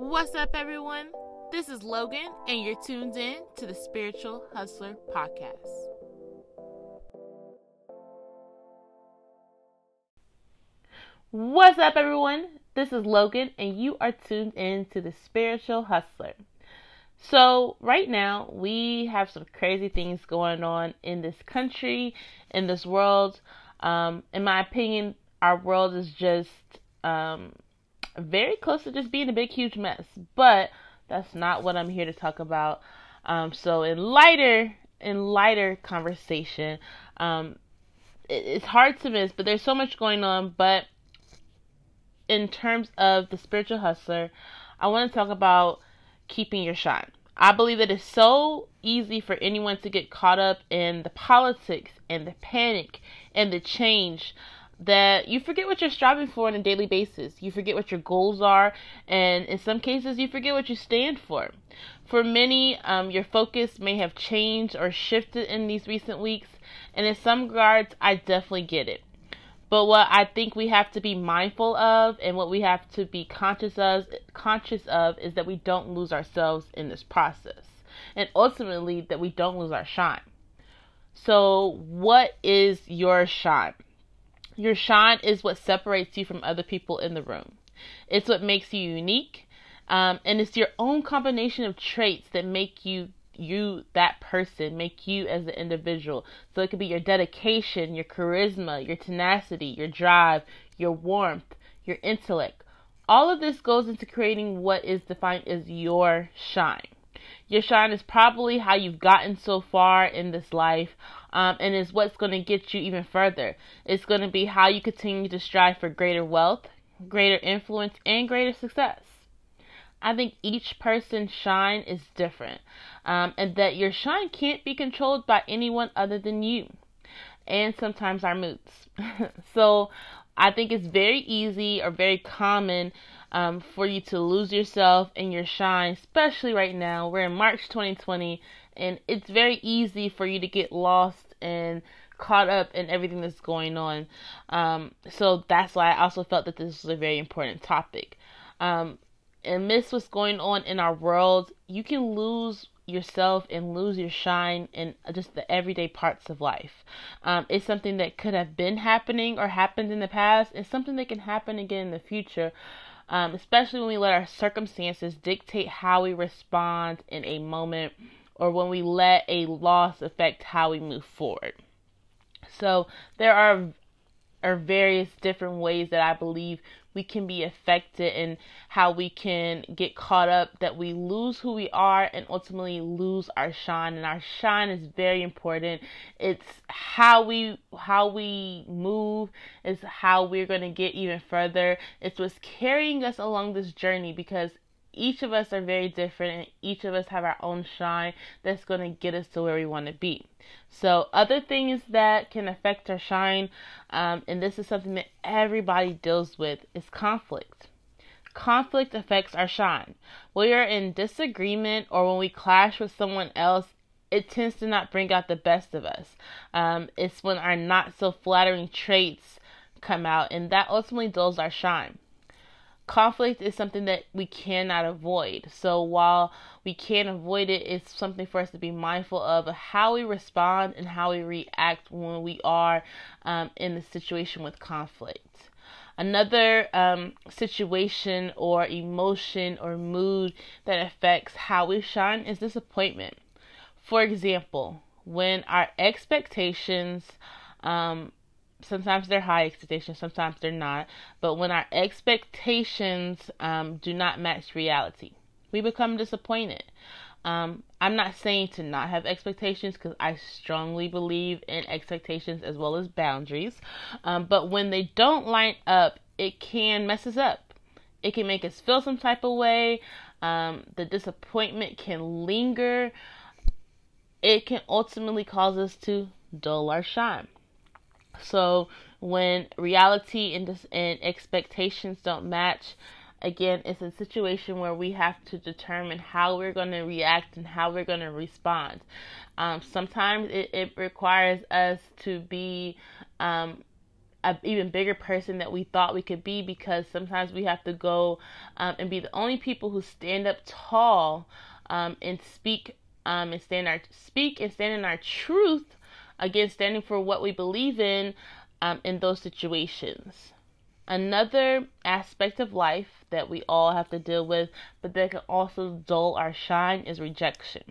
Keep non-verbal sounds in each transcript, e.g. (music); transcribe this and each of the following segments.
What's up, everyone? This is Logan, and you're tuned in to the Spiritual Hustler Podcast. What's up, everyone? This is Logan, and you are tuned in to the Spiritual Hustler. So, right now, we have some crazy things going on in this country, in this world. Um, in my opinion, our world is just um, very close to just being a big, huge mess. But that's not what I'm here to talk about. Um, so, in lighter, in lighter conversation, um, it, it's hard to miss, but there's so much going on. But in terms of the spiritual hustler, I want to talk about keeping your shine. I believe that it's so easy for anyone to get caught up in the politics and the panic and the change that you forget what you're striving for on a daily basis. You forget what your goals are, and in some cases, you forget what you stand for. For many, um, your focus may have changed or shifted in these recent weeks, and in some regards, I definitely get it. But what I think we have to be mindful of and what we have to be conscious of conscious of is that we don't lose ourselves in this process. And ultimately that we don't lose our shine. So what is your shine? Your shine is what separates you from other people in the room. It's what makes you unique. Um, and it's your own combination of traits that make you you that person make you as an individual so it could be your dedication your charisma your tenacity your drive your warmth your intellect all of this goes into creating what is defined as your shine your shine is probably how you've gotten so far in this life um, and is what's going to get you even further it's going to be how you continue to strive for greater wealth greater influence and greater success I think each person's shine is different, um, and that your shine can't be controlled by anyone other than you, and sometimes our moods. (laughs) so I think it's very easy or very common um, for you to lose yourself in your shine, especially right now. We're in March 2020, and it's very easy for you to get lost and caught up in everything that's going on. Um, so that's why I also felt that this was a very important topic. Um, amidst what's going on in our world, you can lose yourself and lose your shine in just the everyday parts of life. Um, it's something that could have been happening or happened in the past. It's something that can happen again in the future. Um, especially when we let our circumstances dictate how we respond in a moment or when we let a loss affect how we move forward. So there are are various different ways that I believe we can be affected and how we can get caught up that we lose who we are and ultimately lose our shine. And our shine is very important. It's how we how we move is how we're going to get even further. It's what's carrying us along this journey because each of us are very different and each of us have our own shine that's going to get us to where we want to be. So, other things that can affect our shine, um, and this is something that everybody deals with, is conflict. Conflict affects our shine. When we are in disagreement or when we clash with someone else, it tends to not bring out the best of us. Um, it's when our not so flattering traits come out, and that ultimately dulls our shine conflict is something that we cannot avoid. So while we can't avoid it, it's something for us to be mindful of how we respond and how we react when we are um, in the situation with conflict. Another um, situation or emotion or mood that affects how we shine is disappointment. For example, when our expectations um, sometimes they're high expectations, sometimes they're not. But when our expectations um, do not match reality, we become disappointed. Um, I'm not saying to not have expectations because I strongly believe in expectations as well as boundaries. Um, but when they don't line up, it can mess us up. It can make us feel some type of way. Um, the disappointment can linger. It can ultimately cause us to dull our shine. So when reality and this, and expectations don't match, again, it's a situation where we have to determine how we're going to react and how we're going to respond. Um, sometimes it, it, requires us to be um, a even bigger person that we thought we could be because sometimes we have to go um, and be the only people who stand up tall um, and speak um, and stand our speak and stand in our truth again standing for what we believe in um, in those situations. Another aspect of life that we all have to deal with but that can also dull our shine is rejection.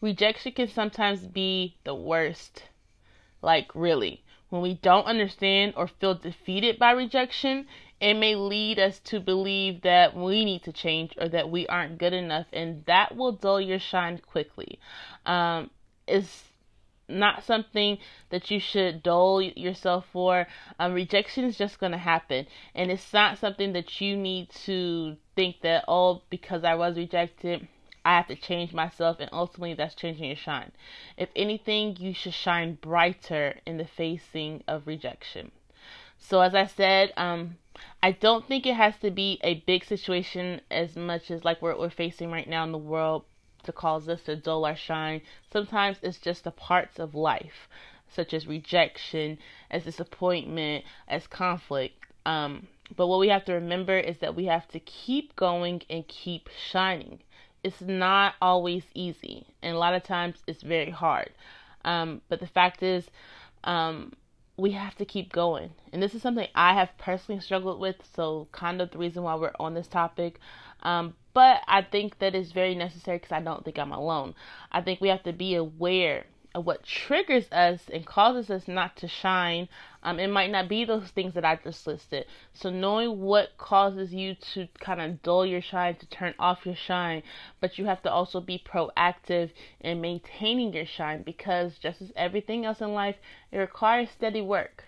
Rejection can sometimes be the worst. Like really when we don't understand or feel defeated by rejection, it may lead us to believe that we need to change or that we aren't good enough, and that will dull your shine quickly. Um, it's not something that you should dull yourself for. Um, rejection is just going to happen, and it's not something that you need to think that oh because I was rejected I have to change myself, and ultimately that's changing your shine. If anything, you should shine brighter in the facing of rejection. So, as I said, um, I don't think it has to be a big situation as much as like what we're facing right now in the world to cause us to dull our shine. Sometimes it's just the parts of life, such as rejection, as disappointment, as conflict. Um, but what we have to remember is that we have to keep going and keep shining it's not always easy, and a lot of times it's very hard. Um, but the fact is, um, we have to keep going. And this is something I have personally struggled with, so kind of the reason why we're on this topic. Um, but I think that is very necessary because I don't think I'm alone. I think we have to be aware of what triggers us and causes us not to shine, um, it might not be those things that I just listed. So knowing what causes you to kind of dull your shine, to turn off your shine, but you have to also be proactive in maintaining your shine because just as everything else in life, it requires steady work.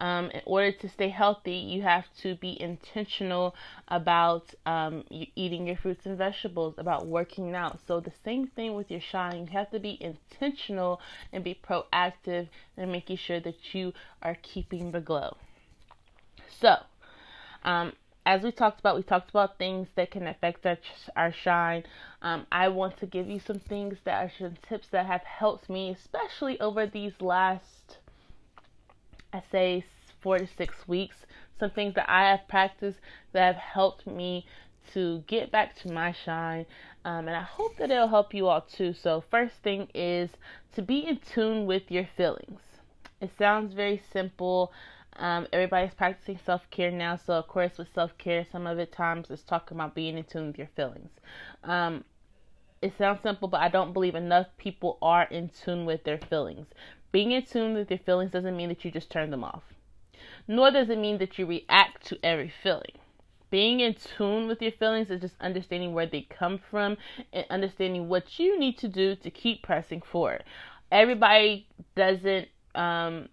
Um, in order to stay healthy, you have to be intentional about um, eating your fruits and vegetables, about working out. So, the same thing with your shine. You have to be intentional and be proactive and making sure that you are keeping the glow. So, um, as we talked about, we talked about things that can affect our, our shine. Um, I want to give you some things that are some tips that have helped me, especially over these last I say four to six weeks. Some things that I have practiced that have helped me to get back to my shine. Um, and I hope that it'll help you all too. So, first thing is to be in tune with your feelings. It sounds very simple. Um, everybody's practicing self care now, so of course, with self care, some of it times is talking about being in tune with your feelings. Um, it sounds simple, but I don't believe enough people are in tune with their feelings. Being in tune with your feelings doesn't mean that you just turn them off, nor does it mean that you react to every feeling. Being in tune with your feelings is just understanding where they come from and understanding what you need to do to keep pressing forward. Everybody doesn't um,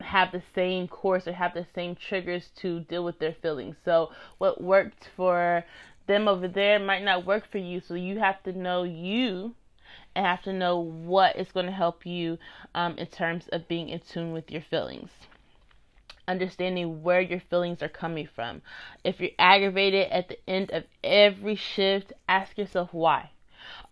have the same course or have the same triggers to deal with their feelings. So, what worked for them over there might not work for you. So, you have to know you and have to know what is going to help you um, in terms of being in tune with your feelings. Understanding where your feelings are coming from. If you're aggravated at the end of every shift, ask yourself why.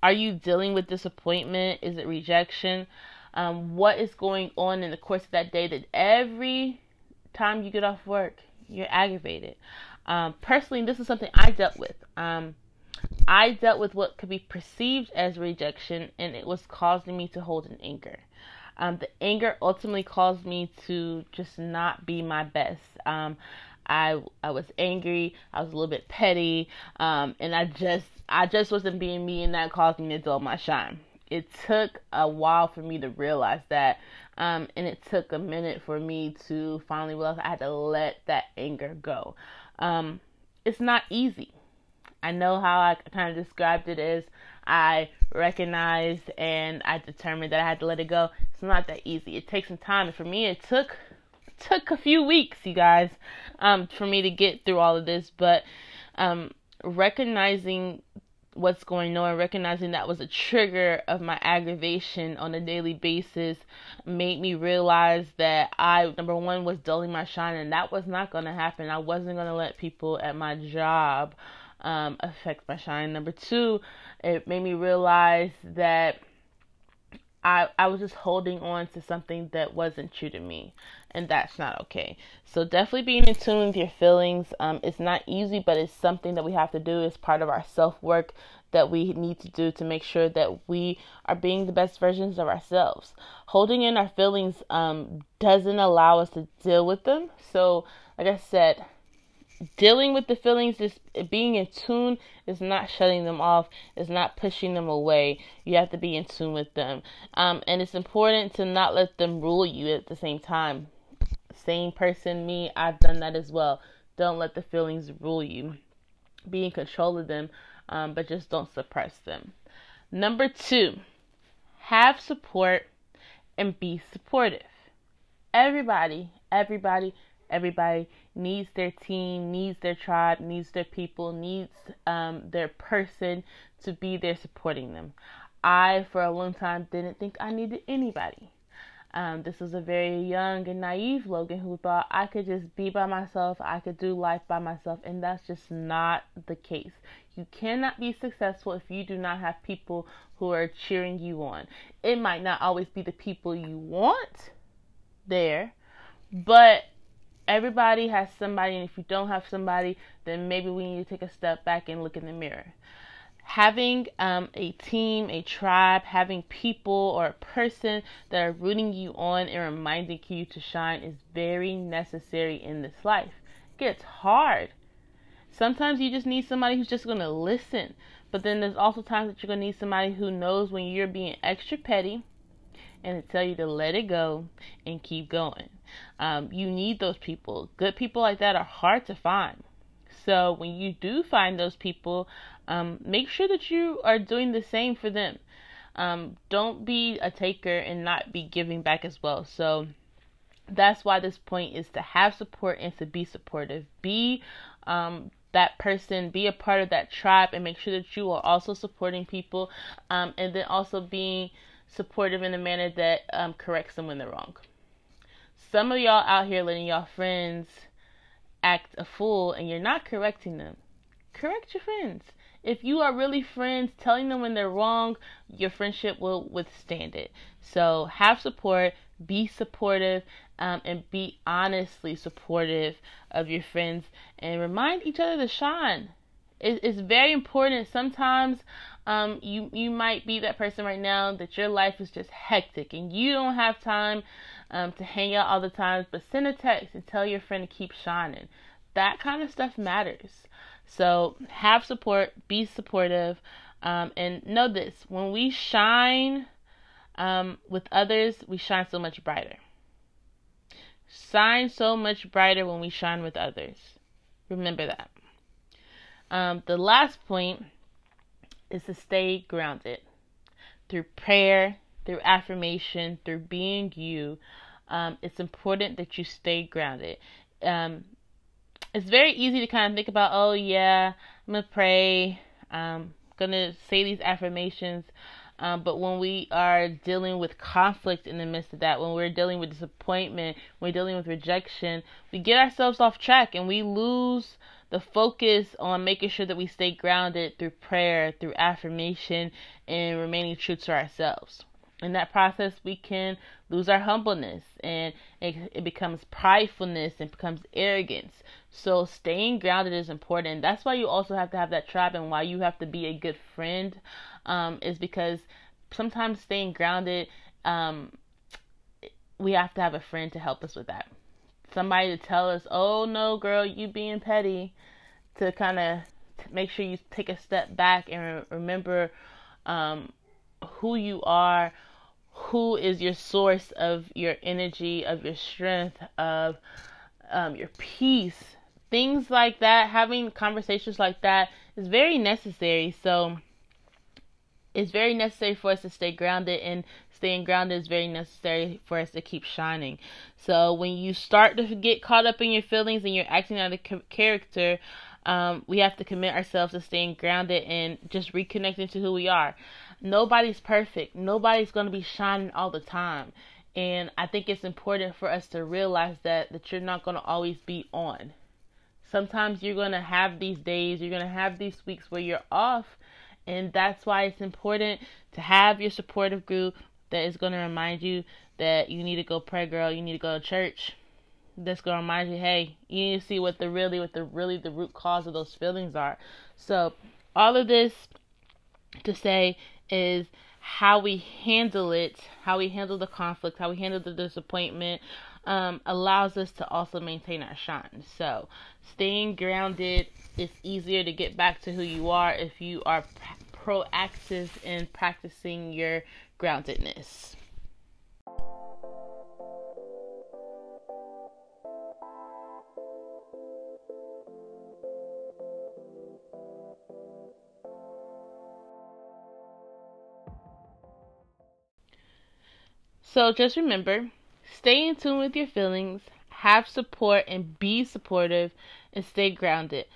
Are you dealing with disappointment? Is it rejection? Um, what is going on in the course of that day that every time you get off work, you're aggravated? Um, personally, this is something I dealt with. Um, I dealt with what could be perceived as rejection, and it was causing me to hold an anger. Um, the anger ultimately caused me to just not be my best. Um, I I was angry. I was a little bit petty, um, and I just I just wasn't being me, and that caused me to dull my shine. It took a while for me to realize that, um, and it took a minute for me to finally realize I had to let that anger go. Um, it's not easy. I know how I kind of described it as I recognized and I determined that I had to let it go. It's not that easy. It takes some time. For me, it took took a few weeks, you guys, um, for me to get through all of this. But um, recognizing what's going on, recognizing that was a trigger of my aggravation on a daily basis, made me realize that I, number one, was dulling my shine, and that was not going to happen. I wasn't going to let people at my job um, affect my shine. Number two, it made me realize that I, I was just holding on to something that wasn't true to me, and that's not okay. So definitely being in tune with your feelings. Um, it's not easy, but it's something that we have to do. It's part of our self work that we need to do to make sure that we are being the best versions of ourselves. Holding in our feelings um, doesn't allow us to deal with them. So, like I said, dealing with the feelings, is being in tune, is not shutting them off, is not pushing them away. You have to be in tune with them. Um, and it's important to not let them rule you at the same time. Same person, me, I've done that as well. Don't let the feelings rule you. Be in control of them, um, but just don't suppress them. Number two, have support and be supportive. Everybody, everybody, everybody needs their team, needs their tribe, needs their people, needs um, their person to be there supporting them. I, for a long time, didn't think I needed anybody. Um, this was a very young and naive Logan who thought I could just be by myself, I could do life by myself, and that's just not the case. You cannot be successful if you do not have people who are cheering you on. It might not always be the people you want there, but everybody has somebody, and if you don't have somebody, then maybe we need to take a step back and look in the mirror. Having um, a team, a tribe, having people or a person that are rooting you on and reminding you to shine is very necessary in this life. It gets hard. Sometimes you just need somebody who's just going to listen. But then there's also times that you're going to need somebody who knows when you're being extra petty and tell you to let it go and keep going. Um, you need those people. Good people like that are hard to find. So when you do find those people, um, make sure that you are doing the same for them. Um, don't be a taker and not be giving back as well. So that's why this point is to have support and to be supportive. Be um, that person, be a part of that tribe, and make sure that you are also supporting people, um, and then also being supportive in a manner that um, corrects them when they're wrong. Some of y'all out here letting y'all friends act a fool and you're not correcting them. Correct your friends. If you are really friends, telling them when they're wrong, your friendship will withstand it. So have support, be supportive, um, and be honestly supportive of your friends and remind each other to shine. It, it's very important. Sometimes um, you you might be that person right now that your life is just hectic and you don't have time um, to hang out all the time, but send a text and tell your friend to keep shining. That kind of stuff matters. So have support, be supportive, um, and know this: when we shine um, with others, we shine so much brighter. Shine so much brighter when we shine with others. Remember that. Um, the last point is to stay grounded through prayer, through affirmation, through being you. Um, it's important that you stay grounded. Um, it's very easy to kind of think about, oh yeah, I'm gonna pray, I'm gonna say these affirmations. Um, but when we are dealing with conflict in the midst of that, when we're dealing with disappointment, when we're dealing with rejection, we get ourselves off track and we lose the focus on making sure that we stay grounded through prayer, through affirmation, and remaining true to ourselves. In that process, we can lose our humbleness and it, it becomes pridefulness and becomes arrogance. So, staying grounded is important. That's why you also have to have that tribe and why you have to be a good friend, um, is because sometimes staying grounded, um, we have to have a friend to help us with that somebody to tell us, "Oh no, girl, you being petty," to kind of make sure you take a step back and re- remember um, who you are, who is your source of your energy, of your strength, of um, your peace. Things like that, having conversations like that is very necessary. So, it's very necessary for us to stay grounded and staying grounded is very necessary for us to keep shining. So when you start to get caught up in your feelings and you're acting out of character, um, we have to commit ourselves to staying grounded and just reconnecting to who we are. Nobody's perfect. Nobody's going to be shining all the time. And I think it's important for us to realize that that you're not going to always be on. Sometimes you're going to have these days, you're going to have these weeks where you're off, and that's why it's important to have your supportive group, that is going to remind you that you need to go pray, girl. You need to go to church. That's going to remind you, hey, you need to see what the really, what the really the root cause of those feelings are. So, all of this to say is how we handle it, how we handle the conflict, how we handle the disappointment, um, allows us to also maintain our shine. So, staying grounded is easier to get back to who you are if you are proactive in practicing your groundedness. So just remember, stay in tune with your feelings, have support and be supportive, and stay grounded.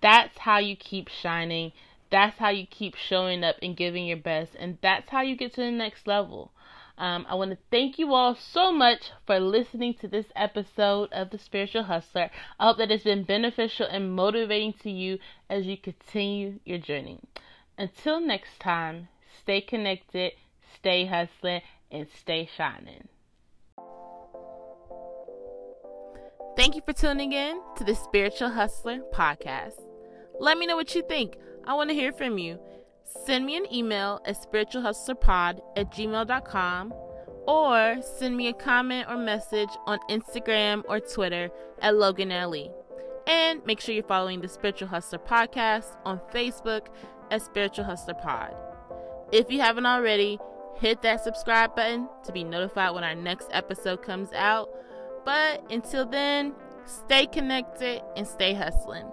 That's how you keep shining. That's how you keep showing up and giving your best. And that's how you get to the next level. Um, I want to thank you all so much for listening to this episode of The Spiritual Hustler. I hope that it's been beneficial and motivating to you as you continue your journey. Until next time, stay connected, stay hustling, and stay shining. Thank you for tuning in to the Spiritual Hustler podcast. Let me know what you think. I want to hear from you. Send me an email at spiritualhustlerpod at gmail.com or send me a comment or message on Instagram or Twitter at Logan Ali. And make sure you're following the Spiritual Hustler podcast on Facebook at Spiritual Hustler Pod. If you haven't already, hit that subscribe button to be notified when our next episode comes out. But until then, stay connected and stay hustling.